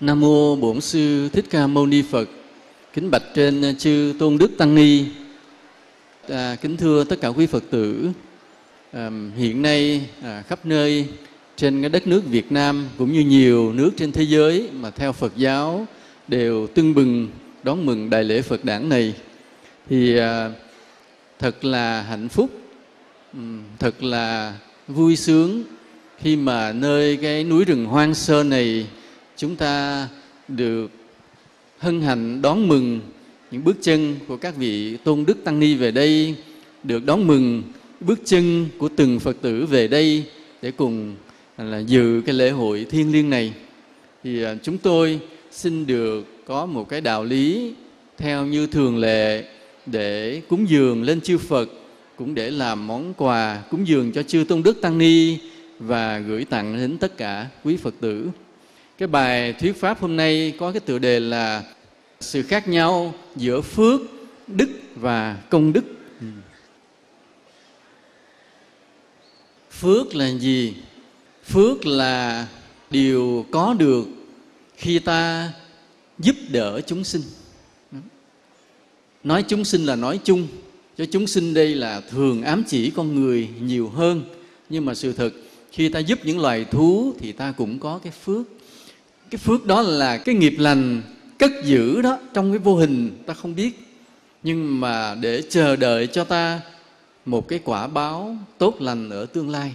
Nam mô Bổn sư Thích Ca Mâu Ni Phật. Kính bạch trên chư Tôn Đức Tăng Ni. À, kính thưa tất cả quý Phật tử. À, hiện nay à, khắp nơi trên cái đất nước Việt Nam cũng như nhiều nước trên thế giới mà theo Phật giáo đều tưng bừng đón mừng đại lễ Phật đản này thì à, thật là hạnh phúc, thật là vui sướng khi mà nơi cái núi rừng hoang sơ này chúng ta được hân hạnh đón mừng những bước chân của các vị tôn đức tăng ni về đây, được đón mừng bước chân của từng phật tử về đây để cùng là dự cái lễ hội thiêng liêng này thì à, chúng tôi xin được có một cái đạo lý theo như thường lệ để cúng dường lên chư Phật, cũng để làm món quà cúng dường cho chư tôn đức tăng ni và gửi tặng đến tất cả quý Phật tử. Cái bài thuyết pháp hôm nay có cái tựa đề là sự khác nhau giữa phước, đức và công đức. Ừ. Phước là gì? Phước là điều có được khi ta giúp đỡ chúng sinh. Nói chúng sinh là nói chung, cho chúng sinh đây là thường ám chỉ con người nhiều hơn. Nhưng mà sự thật khi ta giúp những loài thú thì ta cũng có cái phước cái phước đó là cái nghiệp lành, cất giữ đó trong cái vô hình, ta không biết. Nhưng mà để chờ đợi cho ta một cái quả báo tốt lành ở tương lai.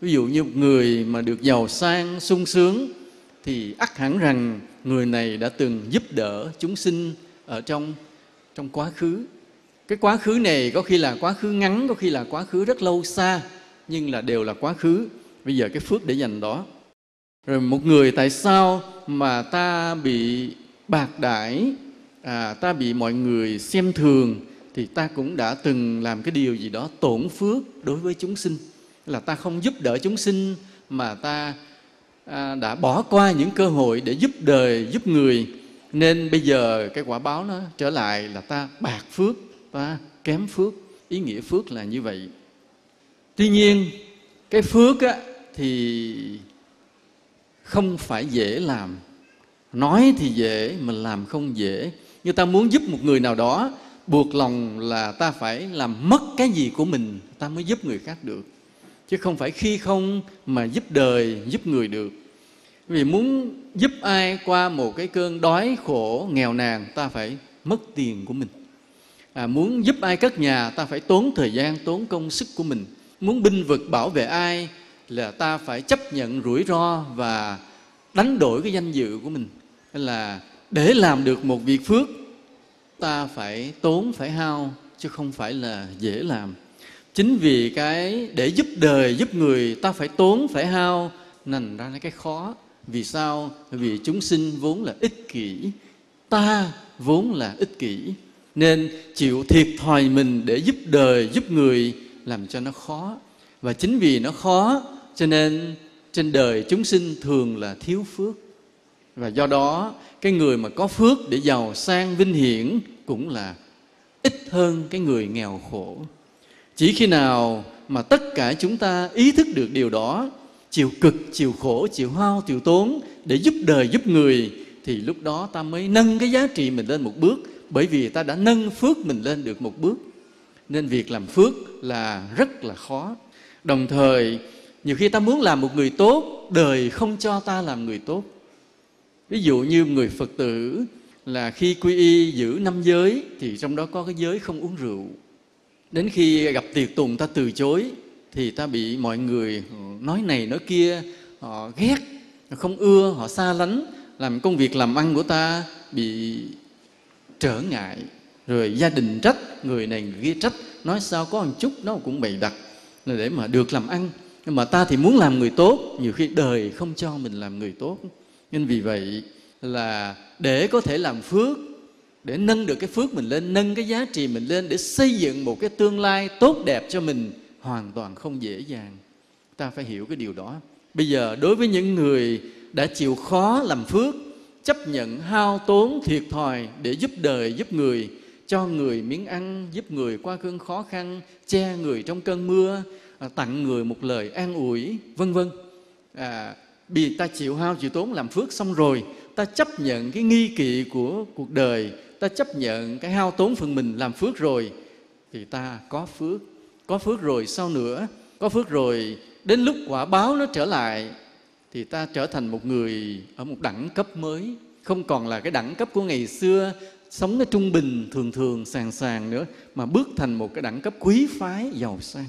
Ví dụ như một người mà được giàu sang, sung sướng, thì ắt hẳn rằng người này đã từng giúp đỡ chúng sinh ở trong trong quá khứ. Cái quá khứ này có khi là quá khứ ngắn, có khi là quá khứ rất lâu xa, nhưng là đều là quá khứ. Bây giờ cái phước để dành đó rồi một người tại sao mà ta bị bạc đãi? À, ta bị mọi người xem thường thì ta cũng đã từng làm cái điều gì đó tổn phước đối với chúng sinh. Là ta không giúp đỡ chúng sinh mà ta à, đã bỏ qua những cơ hội để giúp đời giúp người. Nên bây giờ cái quả báo nó trở lại là ta bạc phước ta kém phước. Ý nghĩa phước là như vậy. Tuy nhiên cái phước á, thì không phải dễ làm. Nói thì dễ mà làm không dễ. Như ta muốn giúp một người nào đó buộc lòng là ta phải làm mất cái gì của mình ta mới giúp người khác được. Chứ không phải khi không mà giúp đời giúp người được. Vì muốn giúp ai qua một cái cơn đói khổ nghèo nàn ta phải mất tiền của mình. À, muốn giúp ai cất nhà ta phải tốn thời gian tốn công sức của mình. Muốn binh vực bảo vệ ai là ta phải chấp nhận rủi ro và đánh đổi cái danh dự của mình. Nên là để làm được một việc phước, ta phải tốn, phải hao, chứ không phải là dễ làm. Chính vì cái để giúp đời, giúp người, ta phải tốn, phải hao, nành ra cái khó. Vì sao? Vì chúng sinh vốn là ích kỷ, ta vốn là ích kỷ. Nên chịu thiệt thòi mình để giúp đời, giúp người, làm cho nó khó. Và chính vì nó khó cho nên trên đời chúng sinh thường là thiếu phước. Và do đó, cái người mà có phước để giàu sang vinh hiển cũng là ít hơn cái người nghèo khổ. Chỉ khi nào mà tất cả chúng ta ý thức được điều đó, chịu cực, chịu khổ, chịu hao, chịu tốn để giúp đời, giúp người, thì lúc đó ta mới nâng cái giá trị mình lên một bước, bởi vì ta đã nâng phước mình lên được một bước. Nên việc làm phước là rất là khó. Đồng thời nhiều khi ta muốn làm một người tốt, đời không cho ta làm người tốt. Ví dụ như người phật tử là khi quy y giữ năm giới thì trong đó có cái giới không uống rượu. Đến khi gặp tiệc tùng ta từ chối thì ta bị mọi người nói này nói kia, họ ghét, không ưa, họ xa lánh, làm công việc làm ăn của ta bị trở ngại. Rồi gia đình trách, người này người kia trách, nói sao có một chút nó cũng bày đặt để mà được làm ăn nhưng mà ta thì muốn làm người tốt, nhiều khi đời không cho mình làm người tốt. Nên vì vậy là để có thể làm phước, để nâng được cái phước mình lên, nâng cái giá trị mình lên để xây dựng một cái tương lai tốt đẹp cho mình, hoàn toàn không dễ dàng. Ta phải hiểu cái điều đó. Bây giờ đối với những người đã chịu khó làm phước, chấp nhận hao tốn thiệt thòi để giúp đời, giúp người, cho người miếng ăn, giúp người qua cơn khó khăn, che người trong cơn mưa À, tặng người một lời an ủi vân vân. À, vì ta chịu hao chịu tốn làm phước xong rồi ta chấp nhận cái nghi kỵ của cuộc đời ta chấp nhận cái hao tốn phần mình làm phước rồi thì ta có phước. Có phước rồi sau nữa? Có phước rồi đến lúc quả báo nó trở lại thì ta trở thành một người ở một đẳng cấp mới. Không còn là cái đẳng cấp của ngày xưa sống cái trung bình thường thường sàng sàng nữa mà bước thành một cái đẳng cấp quý phái giàu sang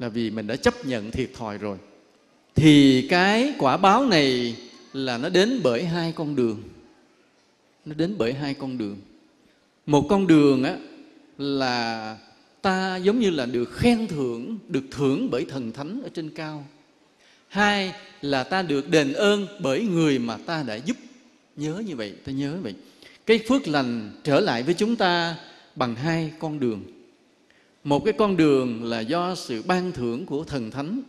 là vì mình đã chấp nhận thiệt thòi rồi. Thì cái quả báo này là nó đến bởi hai con đường. Nó đến bởi hai con đường. Một con đường á, là ta giống như là được khen thưởng, được thưởng bởi thần thánh ở trên cao. Hai là ta được đền ơn bởi người mà ta đã giúp. Nhớ như vậy, ta nhớ vậy. Cái phước lành trở lại với chúng ta bằng hai con đường một cái con đường là do sự ban thưởng của thần thánh.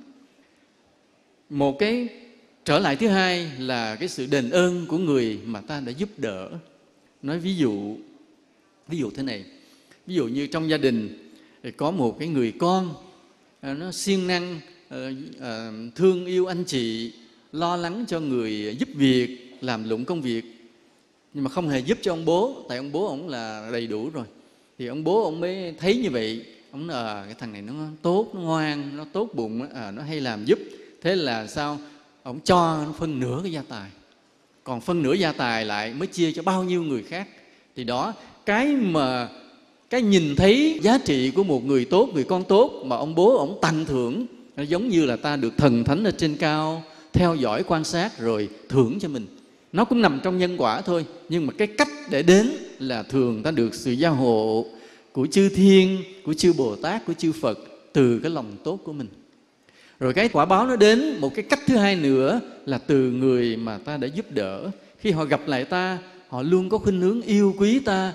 Một cái trở lại thứ hai là cái sự đền ơn của người mà ta đã giúp đỡ. Nói ví dụ ví dụ thế này. Ví dụ như trong gia đình có một cái người con à, nó siêng năng ờ, ờ, thương yêu anh chị, lo lắng cho người giúp việc, làm lụng công việc. Nhưng mà không hề giúp cho ông bố, tại ông bố ông là đầy đủ rồi. Thì ông bố ông mới thấy như vậy ông nói à, cái thằng này nó tốt nó ngoan nó tốt bụng à, nó hay làm giúp. Thế là sao? Ông cho nó phân nửa cái gia tài. Còn phân nửa gia tài lại mới chia cho bao nhiêu người khác. Thì đó cái mà cái nhìn thấy giá trị của một người tốt người con tốt mà ông bố ông tặng thưởng nó giống như là ta được thần thánh ở trên cao theo dõi quan sát rồi thưởng cho mình. Nó cũng nằm trong nhân quả thôi nhưng mà cái cách để đến là thường ta được sự gia hộ của chư thiên, của chư bồ tát, của chư phật từ cái lòng tốt của mình. Rồi cái quả báo nó đến một cái cách thứ hai nữa là từ người mà ta đã giúp đỡ. Khi họ gặp lại ta, họ luôn có khuynh hướng yêu quý ta,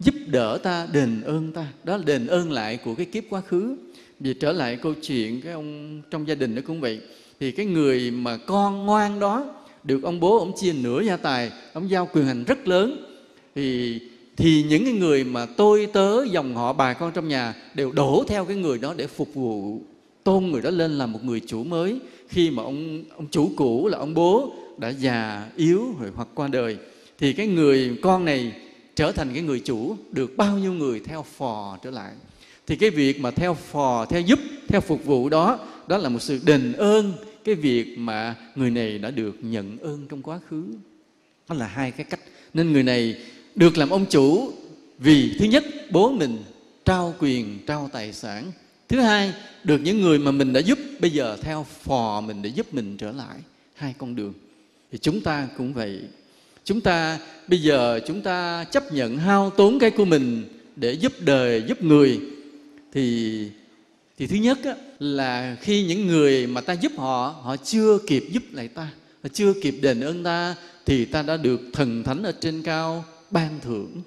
giúp đỡ ta, đền ơn ta. Đó là đền ơn lại của cái kiếp quá khứ. Vì trở lại câu chuyện cái ông trong gia đình nó cũng vậy. Thì cái người mà con ngoan đó, được ông bố, ông chia nửa gia tài, ông giao quyền hành rất lớn. Thì thì những cái người mà tôi tớ dòng họ bà con trong nhà đều đổ theo cái người đó để phục vụ tôn người đó lên làm một người chủ mới. Khi mà ông ông chủ cũ là ông bố đã già yếu rồi hoặc qua đời thì cái người con này trở thành cái người chủ được bao nhiêu người theo phò trở lại. Thì cái việc mà theo phò theo giúp theo phục vụ đó đó là một sự đền ơn cái việc mà người này đã được nhận ơn trong quá khứ. Đó là hai cái cách. Nên người này được làm ông chủ vì thứ nhất bố mình trao quyền trao tài sản. Thứ hai được những người mà mình đã giúp bây giờ theo phò mình để giúp mình trở lại hai con đường. Thì chúng ta cũng vậy. Chúng ta bây giờ chúng ta chấp nhận hao tốn cái của mình để giúp đời giúp người. Thì thì thứ nhất á, là khi những người mà ta giúp họ họ chưa kịp giúp lại ta họ chưa kịp đền ơn ta thì ta đã được thần thánh ở trên cao ban thưởng.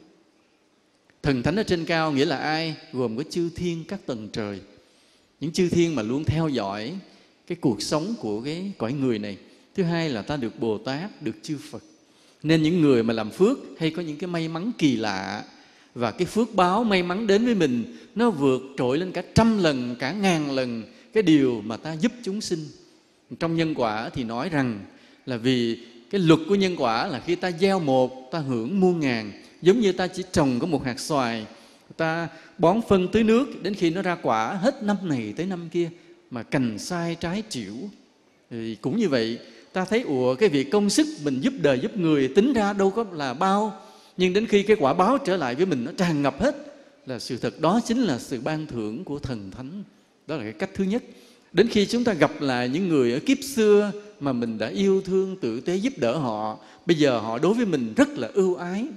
Thần thánh ở trên cao nghĩa là ai? Gồm có chư thiên các tầng trời. Những chư thiên mà luôn theo dõi cái cuộc sống của cái cõi người này. Thứ hai là ta được bồ tát, được chư phật. Nên những người mà làm phước hay có những cái may mắn kỳ lạ và cái phước báo may mắn đến với mình, nó vượt trội lên cả trăm lần, cả ngàn lần cái điều mà ta giúp chúng sinh. Trong nhân quả thì nói rằng là vì cái luật của nhân quả là khi ta gieo một, ta hưởng muôn ngàn, giống như ta chỉ trồng có một hạt xoài, ta bón phân tưới nước, đến khi nó ra quả hết năm này tới năm kia mà cành sai trái chịu thì cũng như vậy, ta thấy, ủa, cái việc công sức mình giúp đời giúp người tính ra đâu có là bao, nhưng đến khi cái quả báo trở lại với mình nó tràn ngập hết là sự thật đó chính là sự ban thưởng của thần thánh. Đó là cái cách thứ nhất. Đến khi chúng ta gặp lại những người ở kiếp xưa mà mình đã yêu thương tử tế giúp đỡ họ bây giờ họ đối với mình rất là ưu ái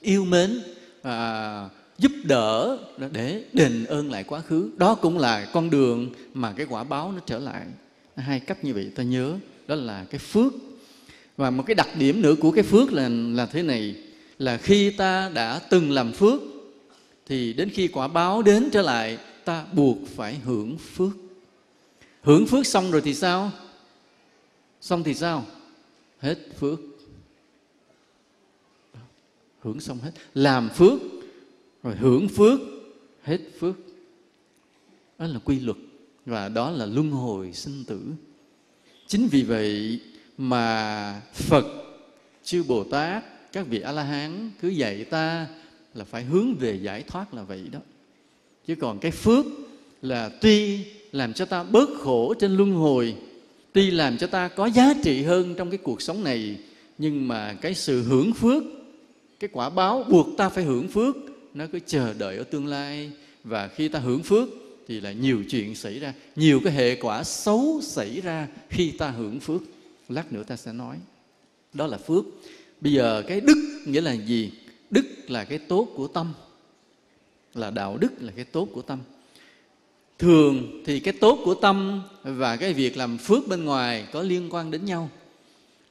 yêu mến à, giúp đỡ để đền ơn lại quá khứ. Đó cũng là con đường mà cái quả báo nó trở lại. Hai cách như vậy ta nhớ đó là cái phước. Và một cái đặc điểm nữa của cái phước là là thế này là khi ta đã từng làm phước thì đến khi quả báo đến trở lại ta buộc phải hưởng phước. Hưởng phước xong rồi thì sao? Xong thì sao? Hết phước. Hưởng xong hết. Làm phước, rồi hưởng phước, hết phước. Đó là quy luật, và đó là luân hồi sinh tử. Chính vì vậy mà phật, chư bồ tát, các vị a la hán cứ dạy ta là phải hướng về giải thoát là vậy đó. Chứ còn cái phước là tuy làm cho ta bớt khổ trên luân hồi tuy làm cho ta có giá trị hơn trong cái cuộc sống này, nhưng mà cái sự hưởng phước, cái quả báo buộc ta phải hưởng phước, nó cứ chờ đợi ở tương lai. Và khi ta hưởng phước thì là nhiều chuyện xảy ra, nhiều cái hệ quả xấu xảy ra khi ta hưởng phước. Lát nữa ta sẽ nói. Đó là phước. Bây giờ cái đức nghĩa là gì? Đức là cái tốt của tâm. Là đạo đức là cái tốt của tâm thường thì cái tốt của tâm và cái việc làm phước bên ngoài có liên quan đến nhau.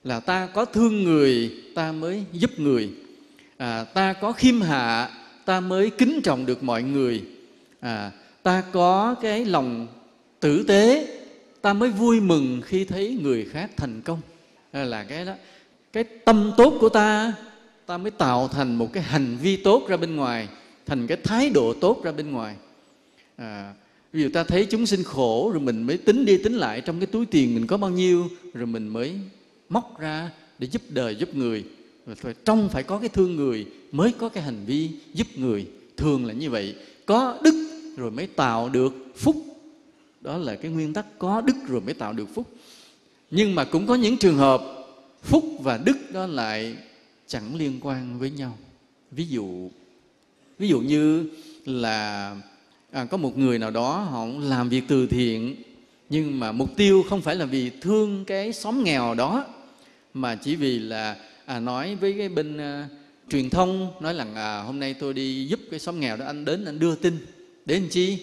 Là ta có thương người ta mới giúp người. À, ta có khiêm hạ ta mới kính trọng được mọi người. À, ta có cái lòng tử tế ta mới vui mừng khi thấy người khác thành công. À, là cái đó. Cái tâm tốt của ta ta mới tạo thành một cái hành vi tốt ra bên ngoài thành cái thái độ tốt ra bên ngoài. À, ví dụ ta thấy chúng sinh khổ, rồi mình mới tính đi tính lại trong cái túi tiền mình có bao nhiêu, rồi mình mới móc ra để giúp đời, giúp người. Rồi phải trong phải có cái thương người, mới có cái hành vi giúp người. Thường là như vậy. Có đức rồi mới tạo được phúc. Đó là cái nguyên tắc có đức rồi mới tạo được phúc. Nhưng mà cũng có những trường hợp, phúc và đức đó lại chẳng liên quan với nhau. Ví dụ ví dụ như là à, có một người nào đó họ làm việc từ thiện nhưng mà mục tiêu không phải là vì thương cái xóm nghèo đó mà chỉ vì là à, nói với cái bên à, truyền thông nói là à, hôm nay tôi đi giúp cái xóm nghèo đó anh đến anh đưa tin để làm chi?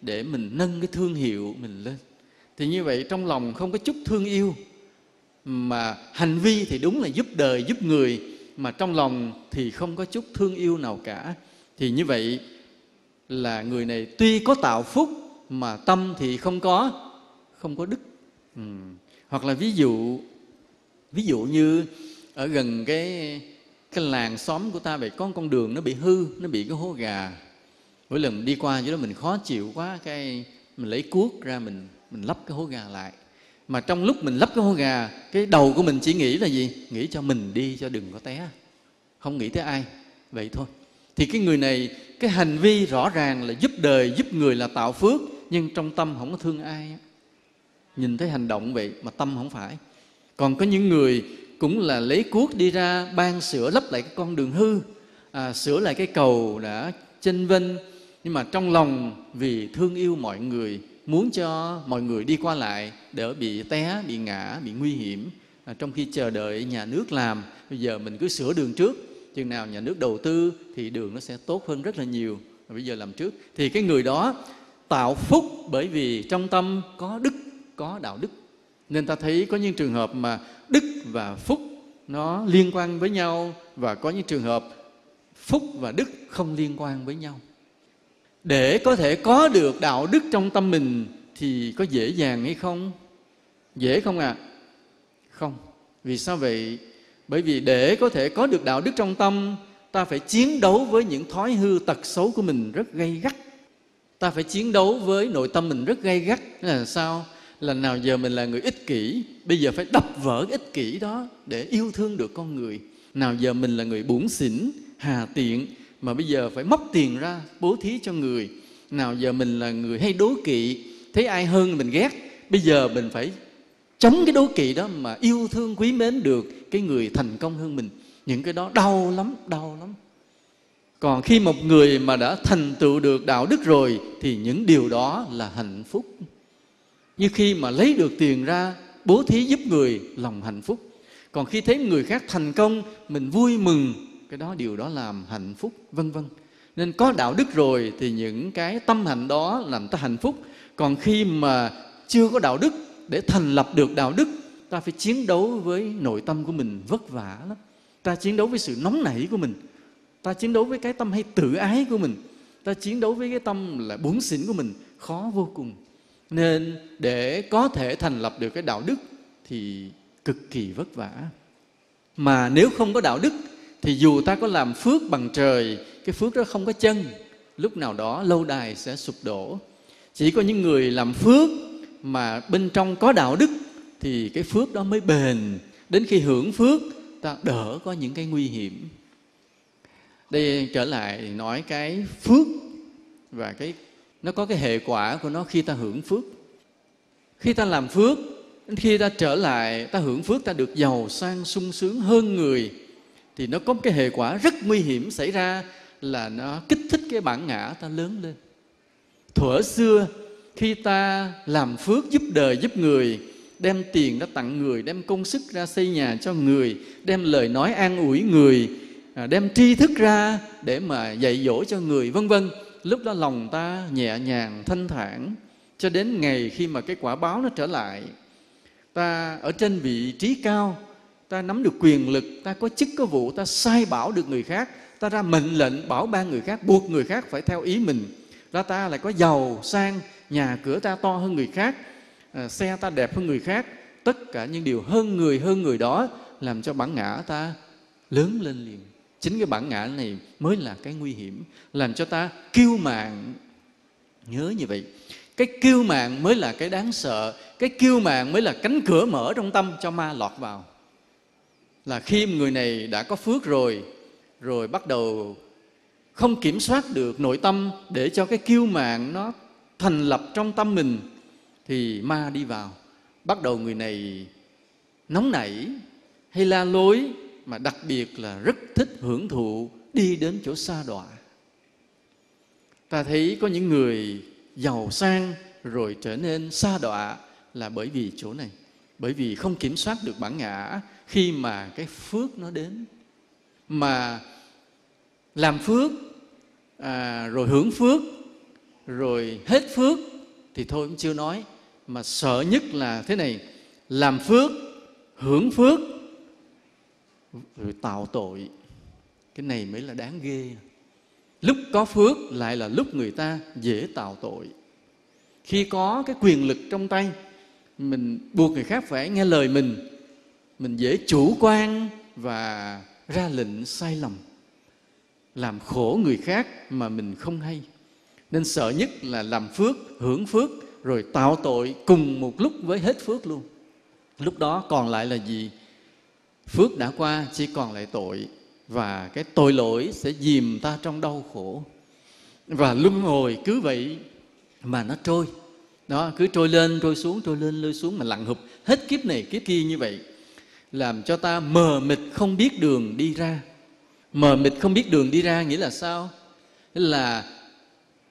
Để mình nâng cái thương hiệu mình lên. Thì như vậy trong lòng không có chút thương yêu mà hành vi thì đúng là giúp đời giúp người mà trong lòng thì không có chút thương yêu nào cả. Thì như vậy là người này tuy có tạo phúc mà tâm thì không có không có đức. Ừ. hoặc là ví dụ ví dụ như ở gần cái cái làng xóm của ta vậy, có con đường nó bị hư, nó bị cái hố gà. Mỗi lần mình đi qua chỗ đó mình khó chịu quá, cái mình lấy cuốc ra mình mình lắp cái hố gà lại. Mà trong lúc mình lắp cái hố gà, cái đầu của mình chỉ nghĩ là gì? Nghĩ cho mình đi, cho đừng có té. Không nghĩ tới ai. Vậy thôi thì cái người này cái hành vi rõ ràng là giúp đời giúp người là tạo phước nhưng trong tâm không có thương ai nhìn thấy hành động vậy mà tâm không phải. Còn có những người cũng là lấy cuốc đi ra ban sửa lấp lại cái con đường hư. À, sửa lại cái cầu đã chênh vênh. Nhưng mà trong lòng vì thương yêu mọi người muốn cho mọi người đi qua lại đỡ bị té bị ngã bị nguy hiểm. À, trong khi chờ đợi nhà nước làm bây giờ mình cứ sửa đường trước chừng nào nhà nước đầu tư thì đường nó sẽ tốt hơn rất là nhiều. Bây giờ làm trước. Thì cái người đó tạo phúc bởi vì trong tâm có đức, có đạo đức. Nên ta thấy có những trường hợp mà đức và phúc nó liên quan với nhau và có những trường hợp phúc và đức không liên quan với nhau. Để có thể có được đạo đức trong tâm mình thì có dễ dàng hay không? Dễ không ạ? À? không. Vì sao vậy? Bởi vì để có thể có được đạo đức trong tâm, ta phải chiến đấu với những thói hư tật xấu của mình rất gay gắt. Ta phải chiến đấu với nội tâm mình rất gay gắt. Là sao? Là nào giờ mình là người ích kỷ, bây giờ phải đập vỡ cái ích kỷ đó để yêu thương được con người. Nào giờ mình là người bủn xỉn, hà tiện, mà bây giờ phải móc tiền ra bố thí cho người. Nào giờ mình là người hay đố kỵ, thấy ai hơn mình ghét, bây giờ mình phải chống cái đố kỵ đó mà yêu thương quý mến được cái người thành công hơn mình. Những cái đó đau lắm đau lắm. Còn khi một người mà đã thành tựu được đạo đức rồi thì những điều đó là hạnh phúc. Như khi mà lấy được tiền ra, bố thí giúp người, lòng hạnh phúc. Còn khi thấy người khác thành công, mình vui mừng, cái đó điều đó làm hạnh phúc, vân vân. Nên có đạo đức rồi thì những cái tâm hạnh đó làm ta hạnh phúc. Còn khi mà chưa có đạo đức để thành lập được đạo đức, ta phải chiến đấu với nội tâm của mình vất vả lắm. Ta chiến đấu với sự nóng nảy của mình. Ta chiến đấu với cái tâm hay tự ái của mình. Ta chiến đấu với cái tâm là bốn xỉn của mình, khó vô cùng. Nên để có thể thành lập được cái đạo đức thì cực kỳ vất vả. Mà nếu không có đạo đức thì dù ta có làm phước bằng trời, cái phước đó không có chân, lúc nào đó lâu đài sẽ sụp đổ. Chỉ có những người làm phước mà bên trong có đạo đức thì cái phước đó mới bền. Đến khi hưởng phước, ta đỡ có những cái nguy hiểm. Đây trở lại nói cái phước và cái, nó có cái hệ quả của nó khi ta hưởng phước. Khi ta làm phước khi ta trở lại, ta hưởng phước, ta được giàu sang, sung sướng hơn người, thì nó có một cái hệ quả rất nguy hiểm xảy ra là nó kích thích cái bản ngã ta lớn lên. Thuở xưa khi ta làm phước giúp đời, giúp người, đem tiền đã tặng người, đem công sức ra xây nhà cho người, đem lời nói an ủi người à, đem tri thức ra để mà dạy dỗ cho người, vân vân, lúc đó lòng ta nhẹ nhàng, thanh thản. Cho đến ngày khi mà cái quả báo nó trở lại, ta ở trên vị trí cao, ta nắm được quyền lực, ta có chức, có vụ, ta sai bảo được người khác, ta ra mệnh lệnh bảo ban người khác, buộc người khác phải theo ý mình. Ra ta lại có giàu sang nhà cửa ta to hơn người khác ờ, xe ta đẹp hơn người khác. Tất cả những điều hơn người hơn người đó làm cho bản ngã ta lớn lên liền. Chính cái bản ngã này mới là cái nguy hiểm, làm cho ta kiêu mạng nhớ như vậy. Cái kiêu mạng mới là cái đáng sợ, cái kiêu mạng mới là cánh cửa mở trong tâm cho ma lọt vào. Là khi người này đã có phước rồi rồi bắt đầu không kiểm soát được nội tâm để cho cái kiêu mạng nó thành lập trong tâm mình thì ma đi vào. Bắt đầu người này nóng nảy hay la lối mà đặc biệt là rất thích hưởng thụ đi đến chỗ xa đọa. Ta thấy có những người giàu sang rồi trở nên xa đọa là bởi vì chỗ này. Bởi vì không kiểm soát được bản ngã khi mà cái phước nó đến. Mà làm phước à, rồi hưởng phước rồi hết phước thì thôi cũng chưa nói. Mà sợ nhất là thế này, làm phước, hưởng phước, rồi tạo tội. Cái này mới là đáng ghê. Lúc có phước lại là lúc người ta dễ tạo tội. Khi có cái quyền lực trong tay, mình buộc người khác phải nghe lời mình. Mình dễ chủ quan và ra lệnh sai lầm. Làm khổ người khác mà mình không hay nên sợ nhất là làm phước, hưởng phước, rồi tạo tội cùng một lúc với hết phước luôn. Lúc đó còn lại là gì? Phước đã qua, chỉ còn lại tội, và cái tội lỗi sẽ dìm ta trong đau khổ. Và luân hồi cứ vậy mà nó trôi. Đó, cứ trôi lên, trôi xuống, trôi lên trôi xuống mà lặn hụp. Hết kiếp này, kiếp kia như vậy, làm cho ta mờ mịt không biết đường đi ra. Mờ mịt không biết đường đi ra nghĩa là sao? Là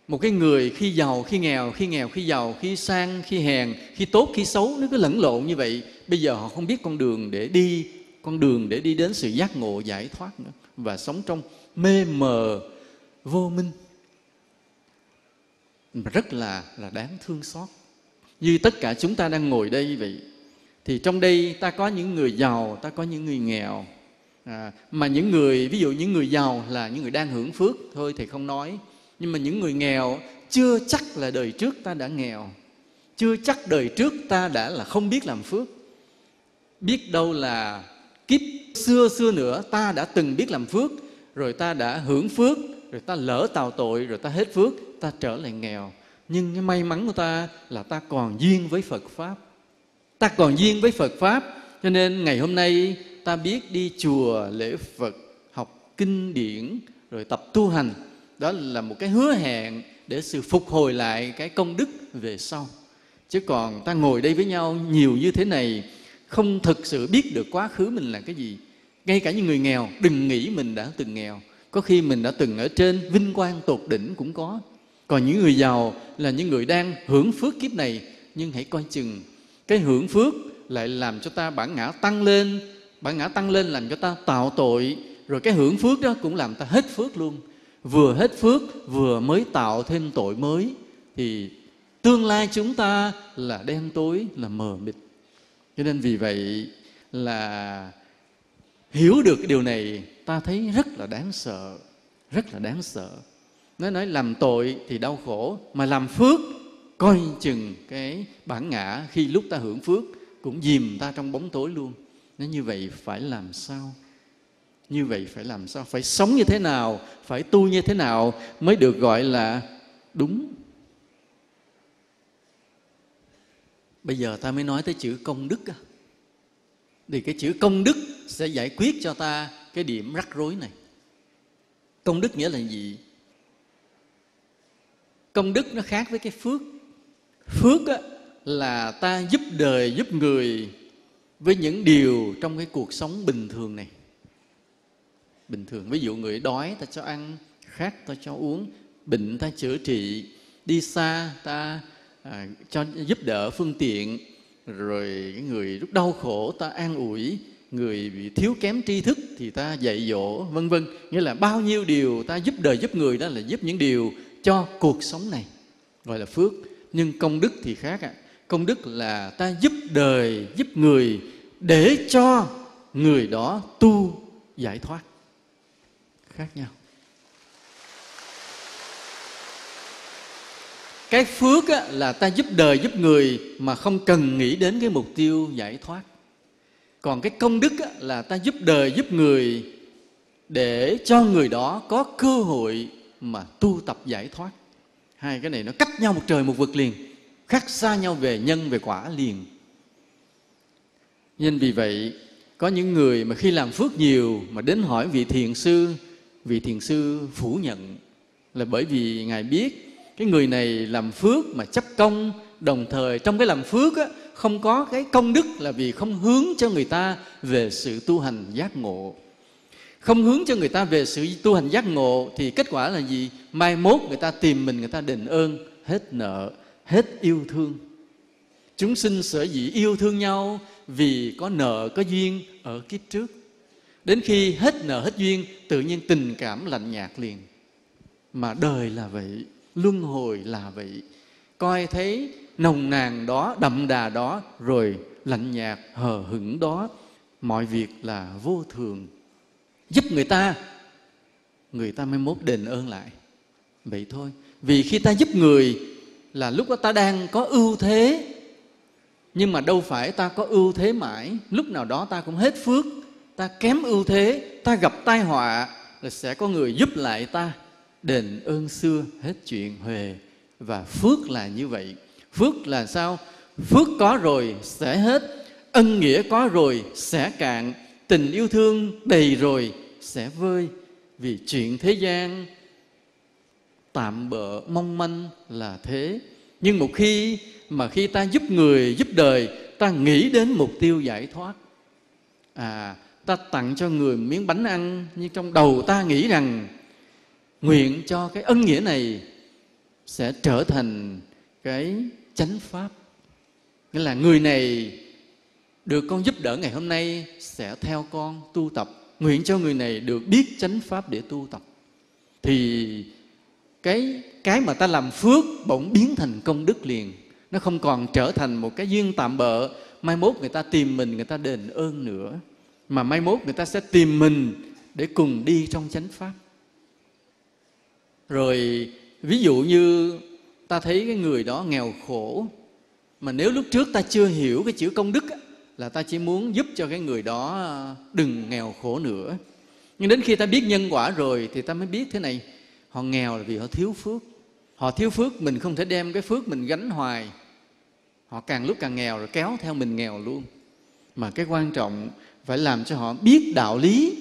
một cái người khi giàu khi nghèo khi nghèo khi giàu khi sang khi hèn khi tốt khi xấu nó cứ lẫn lộn như vậy. Bây giờ họ không biết con đường để đi con đường để đi đến sự giác ngộ giải thoát nữa và sống trong mê mờ vô minh. Rất là là đáng thương xót. Như tất cả chúng ta đang ngồi đây vậy thì trong đây ta có những người giàu ta có những người nghèo. À, mà những người ví dụ những người giàu là những người đang hưởng phước thôi thì không nói nhưng mà những người nghèo, chưa chắc là đời trước ta đã nghèo. Chưa chắc đời trước ta đã là không biết làm phước. Biết đâu là kiếp xưa xưa nữa, ta đã từng biết làm phước, rồi ta đã hưởng phước, rồi ta lỡ tào tội, rồi ta hết phước, ta trở lại nghèo. Nhưng cái may mắn của ta là ta còn duyên với phật pháp. Ta còn duyên với phật pháp, cho nên ngày hôm nay ta biết đi chùa lễ phật, học kinh điển, rồi tập tu hành đó là một cái hứa hẹn để sự phục hồi lại cái công đức về sau. Chứ còn ta ngồi đây với nhau nhiều như thế này, không thực sự biết được quá khứ mình là cái gì. Ngay cả những người nghèo, đừng nghĩ mình đã từng nghèo. Có khi mình đã từng ở trên vinh quang tột đỉnh cũng có. Còn những người giàu là những người đang hưởng phước kiếp này. Nhưng hãy coi chừng, cái hưởng phước lại làm cho ta bản ngã tăng lên. Bản ngã tăng lên làm cho ta tạo tội. Rồi cái hưởng phước đó cũng làm ta hết phước luôn vừa hết phước, vừa mới tạo thêm tội mới, thì tương lai chúng ta là đen tối, là mờ mịt. Cho nên vì vậy là hiểu được điều này, ta thấy rất là đáng sợ, rất là đáng sợ. Nó nói làm tội thì đau khổ, mà làm phước, coi chừng cái bản ngã khi lúc ta hưởng phước cũng dìm ta trong bóng tối luôn. Nếu như vậy phải làm sao? Như vậy phải làm sao? Phải sống như thế nào? Phải tu như thế nào mới được gọi là đúng? Bây giờ ta mới nói tới chữ công đức thì cái chữ công đức sẽ giải quyết cho ta cái điểm rắc rối này. Công đức nghĩa là gì? Công đức nó khác với cái phước. Phước á, là ta giúp đời giúp người với những điều trong cái cuộc sống bình thường này bình thường. Ví dụ người đói ta cho ăn khát ta cho uống bệnh ta chữa trị đi xa ta à, cho giúp đỡ phương tiện rồi cái người lúc đau khổ ta an ủi người bị thiếu kém tri thức thì ta dạy dỗ vân vân. Nghĩa là bao nhiêu điều ta giúp đời giúp người đó là giúp những điều cho cuộc sống này gọi là phước. Nhưng công đức thì khác ạ. À. công đức là ta giúp đời giúp người để cho người đó tu giải thoát khác nhau. Cái phước á, là ta giúp đời giúp người mà không cần nghĩ đến cái mục tiêu giải thoát. Còn cái công đức á, là ta giúp đời giúp người để cho người đó có cơ hội mà tu tập giải thoát. Hai cái này nó cách nhau một trời một vực liền khác xa nhau về nhân về quả liền. Nên vì vậy có những người mà khi làm phước nhiều mà đến hỏi vị thiền sư vị thiền sư phủ nhận là bởi vì ngài biết cái người này làm phước mà chấp công đồng thời trong cái làm phước á, không có cái công đức là vì không hướng cho người ta về sự tu hành giác ngộ. Không hướng cho người ta về sự tu hành giác ngộ thì kết quả là gì? Mai mốt người ta tìm mình người ta đền ơn hết nợ hết yêu thương. Chúng sinh sở dĩ yêu thương nhau vì có nợ có duyên ở kiếp trước đến khi hết nợ hết duyên, tự nhiên tình cảm lạnh nhạt liền. Mà đời là vậy, luân hồi là vậy. Coi thấy nồng nàn đó, đậm đà đó, rồi lạnh nhạt, hờ hững đó, mọi việc là vô thường. Giúp người ta người ta mới mốt đền ơn lại. Vậy thôi, vì khi ta giúp người là lúc đó ta đang có ưu thế. Nhưng mà đâu phải ta có ưu thế mãi, lúc nào đó ta cũng hết phước ta kém ưu thế, ta gặp tai họa là sẽ có người giúp lại ta. Đền ơn xưa, hết chuyện huề. Và phước là như vậy. Phước là sao? Phước có rồi, sẽ hết. Ân nghĩa có rồi, sẽ cạn. Tình yêu thương đầy rồi, sẽ vơi. Vì chuyện thế gian, tạm bợ mong manh là thế. Nhưng một khi mà khi ta giúp người, giúp đời, ta nghĩ đến mục tiêu giải thoát. À ta tặng cho người miếng bánh ăn, nhưng trong đầu ta nghĩ rằng, nguyện cho cái ân nghĩa này sẽ trở thành cái chánh pháp. Nghĩa là người này được con giúp đỡ ngày hôm nay sẽ theo con tu tập. Nguyện cho người này được biết chánh pháp để tu tập. Thì cái cái mà ta làm phước bỗng biến thành công đức liền. Nó không còn trở thành một cái duyên tạm bợ, mai mốt người ta tìm mình, người ta đền ơn nữa mà mai mốt người ta sẽ tìm mình để cùng đi trong chánh pháp. Rồi, ví dụ như ta thấy cái người đó nghèo khổ, mà nếu lúc trước ta chưa hiểu cái chữ công đức là ta chỉ muốn giúp cho cái người đó à, đừng nghèo khổ nữa. Nhưng đến khi ta biết nhân quả rồi thì ta mới biết thế này, họ nghèo là vì họ thiếu phước. Họ thiếu phước, mình không thể đem cái phước mình gánh hoài. Họ càng lúc càng nghèo rồi kéo theo mình nghèo luôn. Mà cái quan trọng phải làm cho họ biết đạo lý.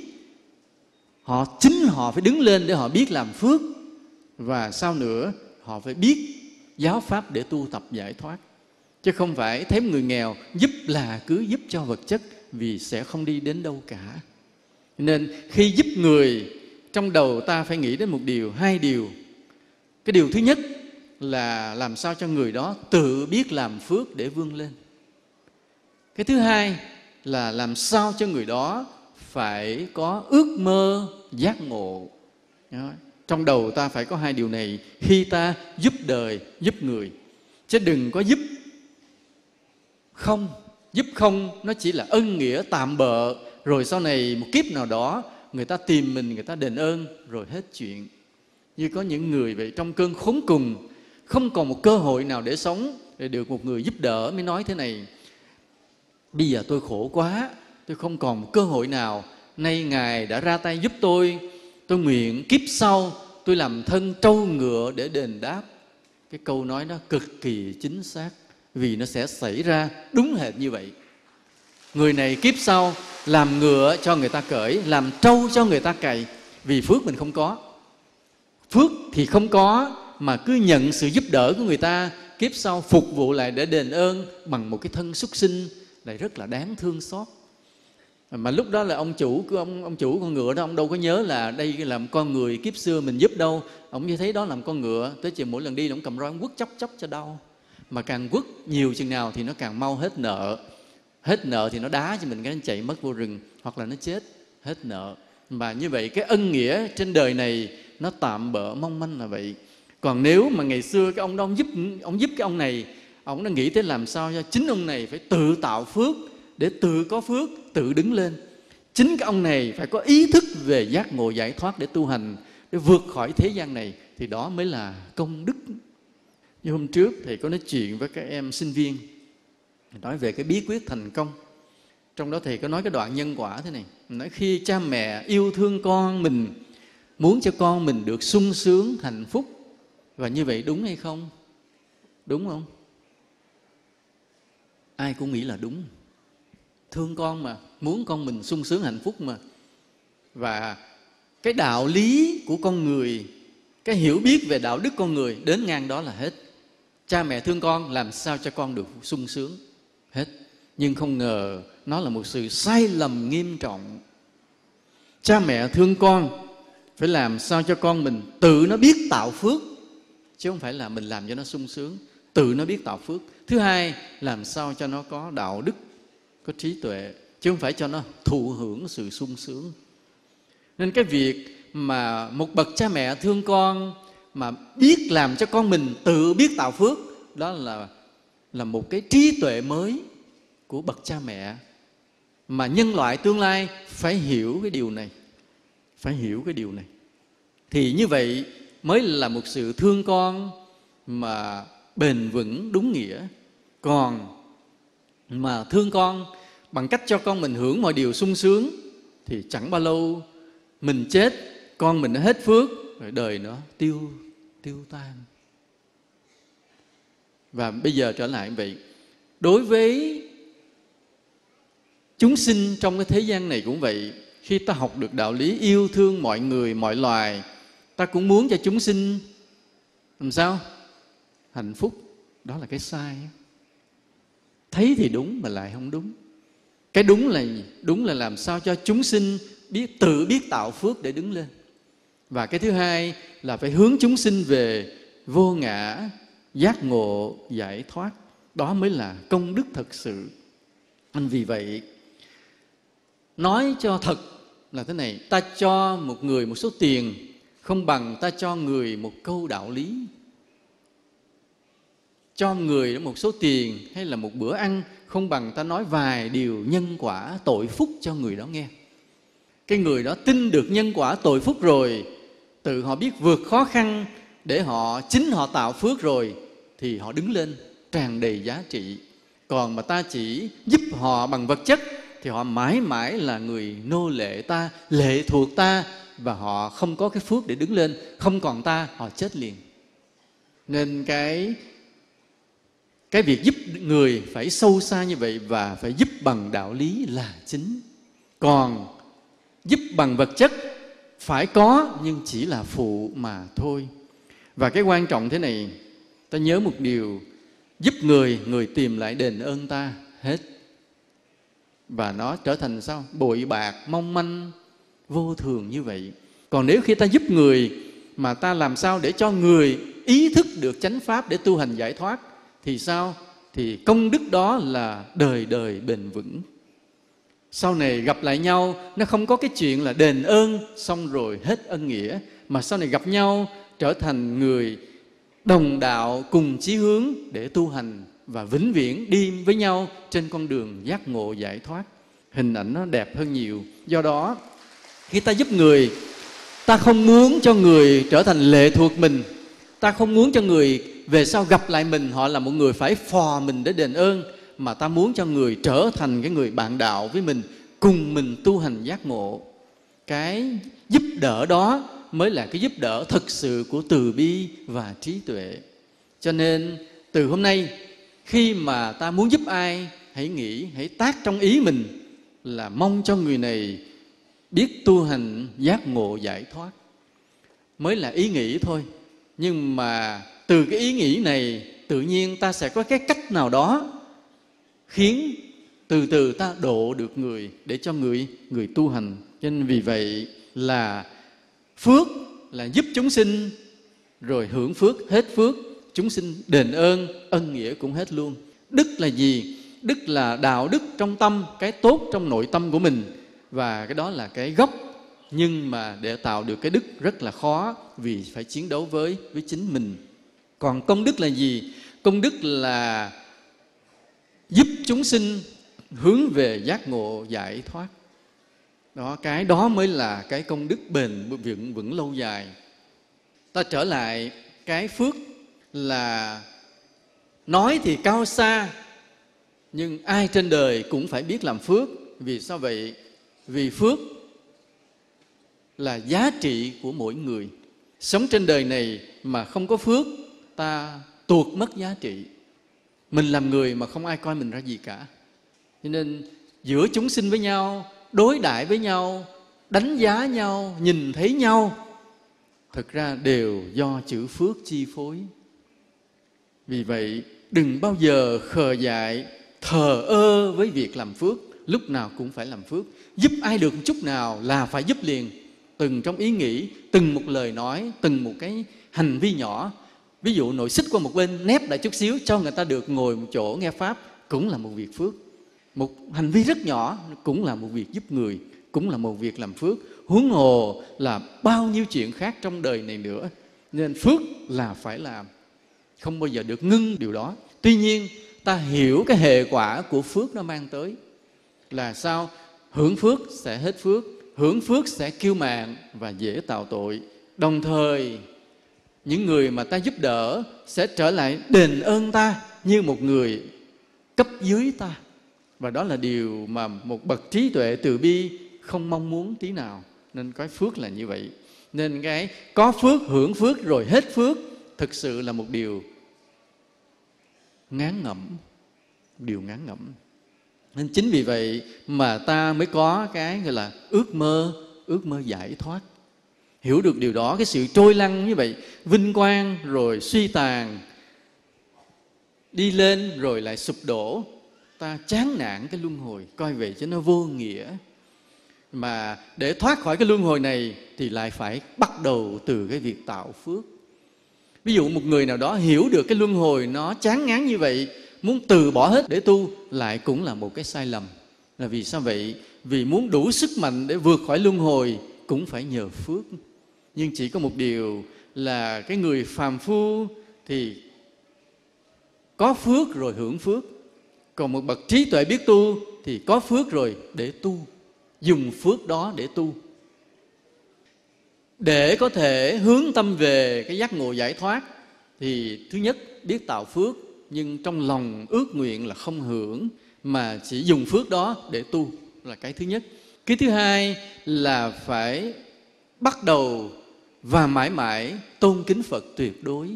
Họ chính họ phải đứng lên để họ biết làm phước. Và sau nữa, họ phải biết giáo pháp để tu tập giải thoát. Chứ không phải thấy người nghèo giúp là cứ giúp cho vật chất vì sẽ không đi đến đâu cả. Nên khi giúp người, trong đầu ta phải nghĩ đến một điều, hai điều. Cái điều thứ nhất là làm sao cho người đó tự biết làm phước để vươn lên. Cái thứ hai là làm sao cho người đó phải có ước mơ giác ngộ. Trong đầu ta phải có hai điều này. Khi ta giúp đời, giúp người, chứ đừng có giúp không. Giúp không, nó chỉ là ân nghĩa tạm bợ. Rồi sau này một kiếp nào đó, người ta tìm mình, người ta đền ơn, rồi hết chuyện. Như có những người vậy trong cơn khốn cùng, không còn một cơ hội nào để sống, để được một người giúp đỡ mới nói thế này bây giờ tôi khổ quá, tôi không còn một cơ hội nào. Nay ngài đã ra tay giúp tôi. Tôi nguyện kiếp sau tôi làm thân trâu ngựa để đền đáp. Cái câu nói đó cực kỳ chính xác, vì nó sẽ xảy ra đúng hệt như vậy. Người này kiếp sau làm ngựa cho người ta cởi, làm trâu cho người ta cày, vì phước mình không có. Phước thì không có, mà cứ nhận sự giúp đỡ của người ta, kiếp sau phục vụ lại để đền ơn bằng một cái thân xuất sinh lại rất là đáng thương xót. Mà lúc đó là ông chủ của ông ông chủ con ngựa đó, ông đâu có nhớ là đây là một con người kiếp xưa mình giúp đâu. Ông như thấy đó làm con ngựa, tới chiều mỗi lần đi ông cầm roi ông quất chóc chóc cho đau. Mà càng quất nhiều chừng nào thì nó càng mau hết nợ. Hết nợ thì nó đá cho mình, cái nó chạy mất vô rừng, hoặc là nó chết, hết nợ. Và như vậy, cái ân nghĩa trên đời này, nó tạm bỡ mong manh là vậy. Còn nếu mà ngày xưa cái ông đó ông giúp ông giúp cái ông này ông đã nghĩ tới làm sao cho chính ông này phải tự tạo phước để tự có phước, tự đứng lên. Chính cái ông này phải có ý thức về giác ngộ giải thoát để tu hành, để vượt khỏi thế gian này, thì đó mới là công đức. Như hôm trước thầy có nói chuyện với các em sinh viên, nói về cái bí quyết thành công. Trong đó thầy có nói cái đoạn nhân quả thế này. Nói khi cha mẹ yêu thương con mình, muốn cho con mình được sung sướng, hạnh phúc, và như vậy đúng hay không? Đúng không? Ai cũng nghĩ là đúng. Thương con mà, muốn con mình sung sướng hạnh phúc mà. Và cái đạo lý của con người, cái hiểu biết về đạo đức con người đến ngang đó là hết. Cha mẹ thương con làm sao cho con được sung sướng? Hết. Nhưng không ngờ nó là một sự sai lầm nghiêm trọng. Cha mẹ thương con phải làm sao cho con mình tự nó biết tạo phước, chứ không phải là mình làm cho nó sung sướng tự nó biết tạo phước. Thứ hai, làm sao cho nó có đạo đức, có trí tuệ, chứ không phải cho nó thụ hưởng sự sung sướng. Nên cái việc mà một bậc cha mẹ thương con mà biết làm cho con mình tự biết tạo phước, đó là là một cái trí tuệ mới của bậc cha mẹ. Mà nhân loại tương lai phải hiểu cái điều này, phải hiểu cái điều này. Thì như vậy mới là một sự thương con mà bền vững đúng nghĩa. Còn mà thương con bằng cách cho con mình hưởng mọi điều sung sướng thì chẳng bao lâu mình chết, con mình nó hết phước, rồi đời nó tiêu tiêu tan. Và bây giờ trở lại vậy, đối với chúng sinh trong cái thế gian này cũng vậy, khi ta học được đạo lý yêu thương mọi người, mọi loài, ta cũng muốn cho chúng sinh, làm sao? Hạnh phúc, đó là cái sai. Thấy thì đúng mà lại không đúng. Cái đúng là đúng là làm sao cho chúng sinh biết, tự biết tạo phước để đứng lên. Và cái thứ hai là phải hướng chúng sinh về vô ngã, giác ngộ, giải thoát. Đó mới là công đức thật sự. Anh vì vậy, nói cho thật là thế này, ta cho một người một số tiền, không bằng ta cho người một câu đạo lý cho người một số tiền hay là một bữa ăn, không bằng ta nói vài điều nhân quả tội phúc cho người đó nghe. Cái người đó tin được nhân quả tội phúc rồi, tự họ biết vượt khó khăn để họ, chính họ tạo phước rồi, thì họ đứng lên tràn đầy giá trị. Còn mà ta chỉ giúp họ bằng vật chất, thì họ mãi mãi là người nô lệ ta, lệ thuộc ta, và họ không có cái phước để đứng lên, không còn ta, họ chết liền. Nên cái cái việc giúp người phải sâu xa như vậy và phải giúp bằng đạo lý là chính. Còn giúp bằng vật chất phải có, nhưng chỉ là phụ mà thôi. Và cái quan trọng thế này, ta nhớ một điều, giúp người người tìm lại đền ơn ta hết. Và nó trở thành sao? Bội bạc, mong manh, vô thường như vậy. Còn nếu khi ta giúp người mà ta làm sao để cho người ý thức được chánh pháp để tu hành giải thoát thì sao? Thì công đức đó là đời đời bền vững. Sau này gặp lại nhau, nó không có cái chuyện là đền ơn xong rồi hết ân nghĩa, mà sau này gặp nhau, trở thành người đồng đạo cùng chí hướng để tu hành và vĩnh viễn đi với nhau trên con đường giác ngộ giải thoát. Hình ảnh nó đẹp hơn nhiều. Do đó, khi ta giúp người, ta không muốn cho người trở thành lệ thuộc mình. Ta không muốn cho người về sau gặp lại mình, họ là một người phải phò mình để đền ơn, mà ta muốn cho người trở thành cái người bạn đạo với mình, cùng mình tu hành giác ngộ. Cái giúp đỡ đó mới là cái giúp đỡ thực sự của từ bi và trí tuệ. Cho nên, từ hôm nay, khi mà ta muốn giúp ai, hãy nghĩ, hãy tác trong ý mình là mong cho người này biết tu hành giác ngộ giải thoát. Mới là ý nghĩ thôi, nhưng mà từ cái ý nghĩ này, tự nhiên ta sẽ có cái cách nào đó khiến từ từ ta độ được người để cho người người tu hành. Cho nên vì vậy là phước là giúp chúng sinh, rồi hưởng phước, hết phước, chúng sinh đền ơn, ân nghĩa cũng hết luôn. Đức là gì? Đức là đạo đức trong tâm, cái tốt trong nội tâm của mình. Và cái đó là cái gốc. Nhưng mà để tạo được cái đức rất là khó vì phải chiến đấu với với chính mình còn công đức là gì? Công đức là giúp chúng sinh hướng về giác ngộ giải thoát. Đó, cái đó mới là cái công đức bền vững vững lâu dài. Ta trở lại cái phước là nói thì cao xa, nhưng ai trên đời cũng phải biết làm phước. Vì sao vậy? Vì phước là giá trị của mỗi người. Sống trên đời này mà không có phước ta tuột mất giá trị. Mình làm người mà không ai coi mình ra gì cả. Cho nên, giữa chúng sinh với nhau, đối đãi với nhau, đánh giá nhau, nhìn thấy nhau, thực ra đều do chữ phước chi phối. Vì vậy, đừng bao giờ khờ dại, thờ ơ với việc làm phước. Lúc nào cũng phải làm phước. Giúp ai được một chút nào là phải giúp liền. Từng trong ý nghĩ, từng một lời nói, từng một cái hành vi nhỏ ví dụ nội xích qua một bên, nép lại chút xíu, cho người ta được ngồi một chỗ nghe pháp, cũng là một việc phước. Một hành vi rất nhỏ, cũng là một việc giúp người, cũng là một việc làm phước. Huống hồ là bao nhiêu chuyện khác trong đời này nữa. Nên phước là phải làm, không bao giờ được ngưng điều đó. Tuy nhiên, ta hiểu cái hệ quả của phước nó mang tới. Là sao? Hưởng phước sẽ hết phước, hưởng phước sẽ kiêu mạng và dễ tạo tội. Đồng thời những người mà ta giúp đỡ sẽ trở lại đền ơn ta như một người cấp dưới ta. Và đó là điều mà một bậc trí tuệ từ bi không mong muốn tí nào. Nên cái phước là như vậy. Nên cái có phước, hưởng phước, rồi hết phước, thực sự là một điều ngán ngẩm. Điều ngán ngẩm. Nên chính vì vậy mà ta mới có cái gọi là ước mơ ước mơ giải thoát hiểu được điều đó, cái sự trôi lăn như vậy, vinh quang, rồi suy tàn, đi lên rồi lại sụp đổ, ta chán nản cái luân hồi, coi vậy cho nó vô nghĩa. Mà để thoát khỏi cái luân hồi này thì lại phải bắt đầu từ cái việc tạo phước. Ví dụ một người nào đó hiểu được cái luân hồi nó chán ngán như vậy, muốn từ bỏ hết để tu, lại cũng là một cái sai lầm. Là vì sao vậy? Vì muốn đủ sức mạnh để vượt khỏi luân hồi, cũng phải nhờ phước nhưng chỉ có một điều là cái người phàm phu thì có phước rồi hưởng phước. Còn một bậc trí tuệ biết tu thì có phước rồi để tu, dùng phước đó để tu. Để có thể hướng tâm về cái giác ngộ giải thoát thì thứ nhất biết tạo phước, nhưng trong lòng ước nguyện là không hưởng mà chỉ dùng phước đó để tu là cái thứ nhất. Cái thứ hai là phải bắt đầu và mãi mãi tôn kính phật tuyệt đối.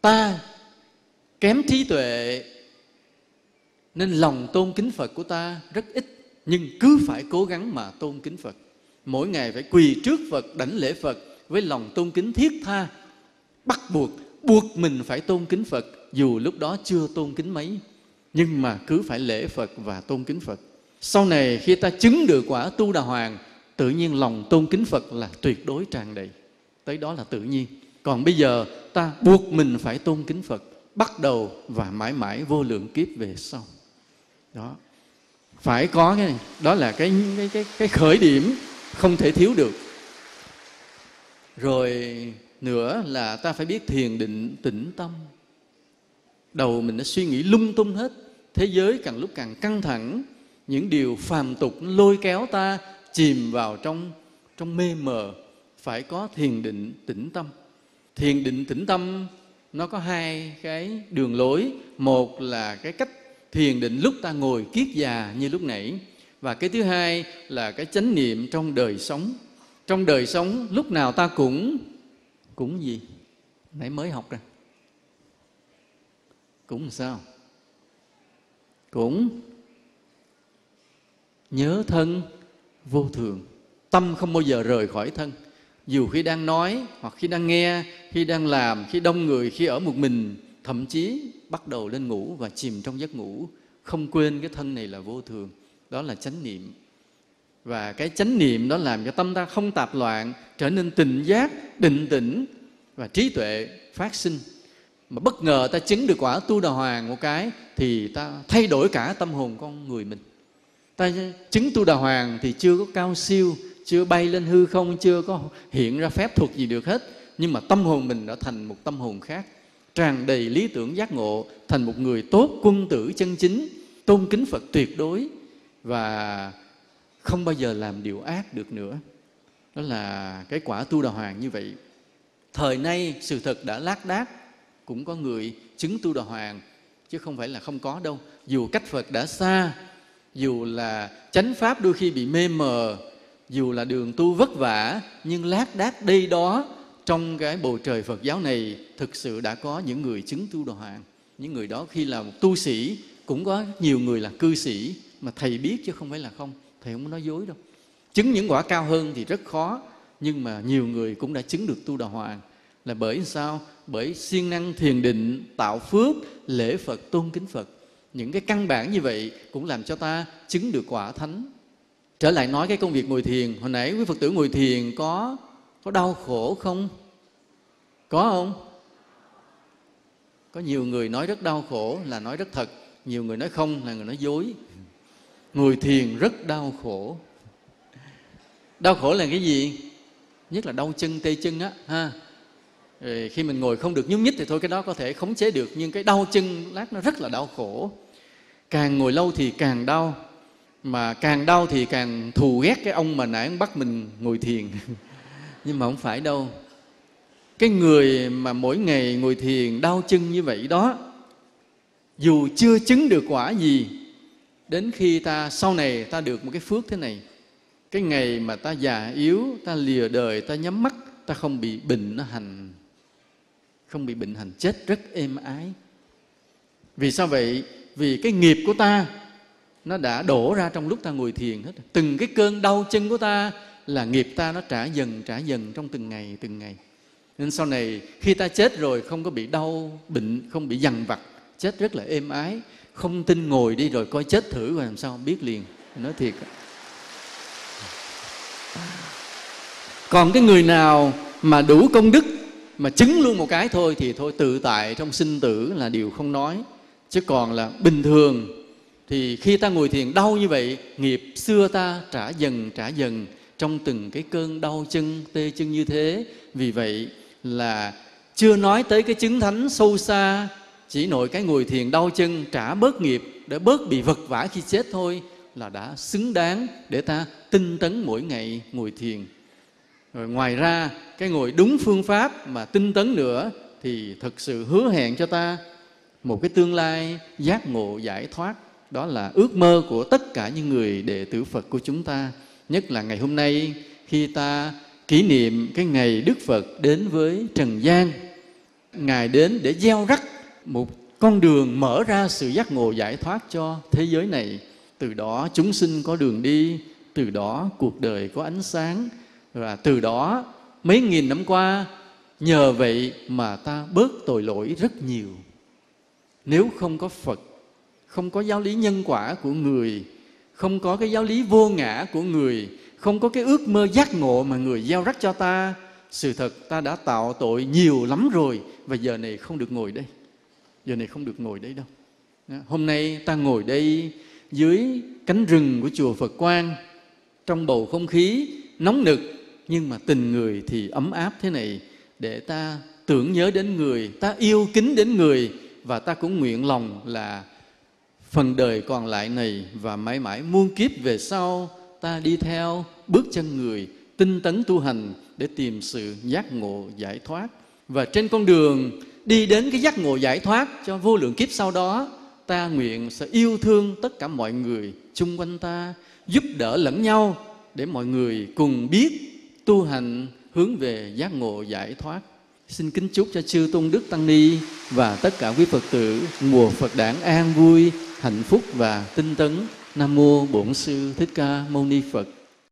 Ta kém trí tuệ, nên lòng tôn kính phật của ta rất ít, nhưng cứ phải cố gắng mà tôn kính phật. Mỗi ngày phải quỳ trước phật, đảnh lễ phật với lòng tôn kính thiết tha. Bắt buộc buộc mình phải tôn kính phật, dù lúc đó chưa tôn kính mấy. Nhưng mà cứ phải lễ phật và tôn kính phật. Sau này khi ta chứng được quả tu đà hoàng tự nhiên lòng tôn kính phật là tuyệt đối tràn đầy. Tới đó là tự nhiên. Còn bây giờ ta buộc mình phải tôn kính phật bắt đầu và mãi mãi vô lượng kiếp về sau. Đó. Phải có cái này. Đó là cái cái cái, cái khởi điểm không thể thiếu được. Rồi nữa là ta phải biết thiền định tĩnh tâm. Đầu mình nó suy nghĩ lung tung hết. Thế giới càng lúc càng căng thẳng. Những điều phàm tục lôi kéo ta chìm vào trong trong mê mờ, phải có thiền định tĩnh tâm. Thiền định tĩnh tâm, nó có hai cái đường lối. Một là cái cách thiền định lúc ta ngồi kiết già như lúc nãy, và cái thứ hai là cái chánh niệm trong đời sống. Trong đời sống, lúc nào ta cũng cũng gì? Nãy mới học rồi. Cũng sao? Cũng nhớ thân vô thường. Tâm không bao giờ rời khỏi thân. Dù khi đang nói, hoặc khi đang nghe, khi đang làm, khi đông người, khi ở một mình, thậm chí bắt đầu lên ngủ và chìm trong giấc ngủ, không quên cái thân này là vô thường. Đó là chánh niệm. Và cái chánh niệm đó làm cho tâm ta không tạp loạn, trở nên tình giác, định tĩnh và trí tuệ phát sinh. Mà bất ngờ ta chứng được quả tu đà hoàng một cái, thì ta thay đổi cả tâm hồn con người mình ta chứng tu đà hoàng thì chưa có cao siêu, chưa bay lên hư không, chưa có hiện ra phép thuật gì được hết. Nhưng mà tâm hồn mình đã thành một tâm hồn khác, tràn đầy lý tưởng giác ngộ, thành một người tốt quân tử chân chính, tôn kính phật tuyệt đối và không bao giờ làm điều ác được nữa. Đó là cái quả tu đà hoàng như vậy. Thời nay sự thật đã lác đác, cũng có người chứng tu đà hoàng, chứ không phải là không có đâu. Dù cách phật đã xa dù là chánh pháp đôi khi bị mê mờ, dù là đường tu vất vả, nhưng lác đác đây đó, trong cái bầu trời Phật giáo này, thực sự đã có những người chứng tu đà hoàng những người đó khi là một tu sĩ, cũng có nhiều người là cư sĩ, mà thầy biết chứ không phải là không. Thầy không nói dối đâu. Chứng những quả cao hơn thì rất khó, nhưng mà nhiều người cũng đã chứng được tu đà hoàng là bởi sao? Bởi siêng năng thiền định, tạo phước, lễ phật, tôn kính phật những cái căn bản như vậy cũng làm cho ta chứng được quả thánh. Trở lại nói cái công việc ngồi thiền. Hồi nãy quý phật tử ngồi thiền có có đau khổ không? Có không? Có nhiều người nói rất đau khổ là nói rất thật. Nhiều người nói không là người nói dối. Ngồi thiền rất đau khổ. Đau khổ là cái gì? Nhất là đau chân, tê chân á, ha. Rồi khi mình ngồi không được nhúc nhích thì thôi, cái đó có thể khống chế được. Nhưng cái đau chân lát nó rất là đau khổ càng ngồi lâu thì càng đau. Mà càng đau thì càng thù ghét cái ông mà nãy bắt mình ngồi thiền. Nhưng mà không phải đâu. Cái người mà mỗi ngày ngồi thiền đau chân như vậy đó, dù chưa chứng được quả gì, đến khi ta, sau này ta được một cái phước thế này, cái ngày mà ta già yếu, ta lìa đời, ta nhắm mắt, ta không bị bệnh nó hành. Không bị bệnh hành, chết rất êm ái. Vì sao vậy? Vì cái nghiệp của ta nó đã đổ ra trong lúc ta ngồi thiền hết từng cái cơn đau chân của ta là nghiệp ta nó trả dần trả dần trong từng ngày từng ngày. Nên sau này khi ta chết rồi không có bị đau bệnh, không bị dằn vặt, chết rất là êm ái, không tin ngồi đi rồi coi chết thử rồi làm sao, biết liền. Nói thiệt. Còn cái người nào mà đủ công đức, mà chứng luôn một cái thôi thì thôi, tự tại trong sinh tử là điều không nói chứ còn là bình thường, thì khi ta ngồi thiền đau như vậy, nghiệp xưa ta trả dần trả dần trong từng cái cơn đau chân, tê chân như thế. Vì vậy là chưa nói tới cái chứng thánh sâu xa, chỉ nội cái ngồi thiền đau chân, trả bớt nghiệp để bớt bị vật vã khi chết thôi là đã xứng đáng để ta tinh tấn mỗi ngày ngồi thiền. Rồi ngoài ra, cái ngồi đúng phương pháp mà tinh tấn nữa thì thật sự hứa hẹn cho ta một cái tương lai giác ngộ giải thoát, đó là ước mơ của tất cả những người đệ tử Phật của chúng ta. Nhất là ngày hôm nay, khi ta kỷ niệm cái ngày Đức Phật đến với Trần gian, Ngài đến để gieo rắc một con đường mở ra sự giác ngộ giải thoát cho thế giới này. Từ đó chúng sinh có đường đi, từ đó cuộc đời có ánh sáng, và từ đó mấy nghìn năm qua, nhờ vậy mà ta bớt tội lỗi rất nhiều nếu không có phật, không có giáo lý nhân quả của người, không có cái giáo lý vô ngã của người, không có cái ước mơ giác ngộ mà người gieo rắc cho ta, sự thật ta đã tạo tội nhiều lắm rồi và giờ này không được ngồi đây. Giờ này không được ngồi đây đâu. Hôm nay ta ngồi đây dưới cánh rừng của chùa Phật Quang, trong bầu không khí nóng nực, nhưng mà tình người thì ấm áp thế này, để ta tưởng nhớ đến người, ta yêu kính đến người và ta cũng nguyện lòng là phần đời còn lại này và mãi mãi muôn kiếp về sau, ta đi theo bước chân người tinh tấn tu hành để tìm sự giác ngộ giải thoát. Và trên con đường đi đến cái giác ngộ giải thoát cho vô lượng kiếp sau đó, ta nguyện sẽ yêu thương tất cả mọi người chung quanh ta, giúp đỡ lẫn nhau để mọi người cùng biết tu hành hướng về giác ngộ giải thoát xin kính chúc cho chư tôn đức tăng ni và tất cả quý phật tử, mùa phật đản an vui, hạnh phúc và tinh tấn. Nam mô bổn sư thích ca mâu ni phật.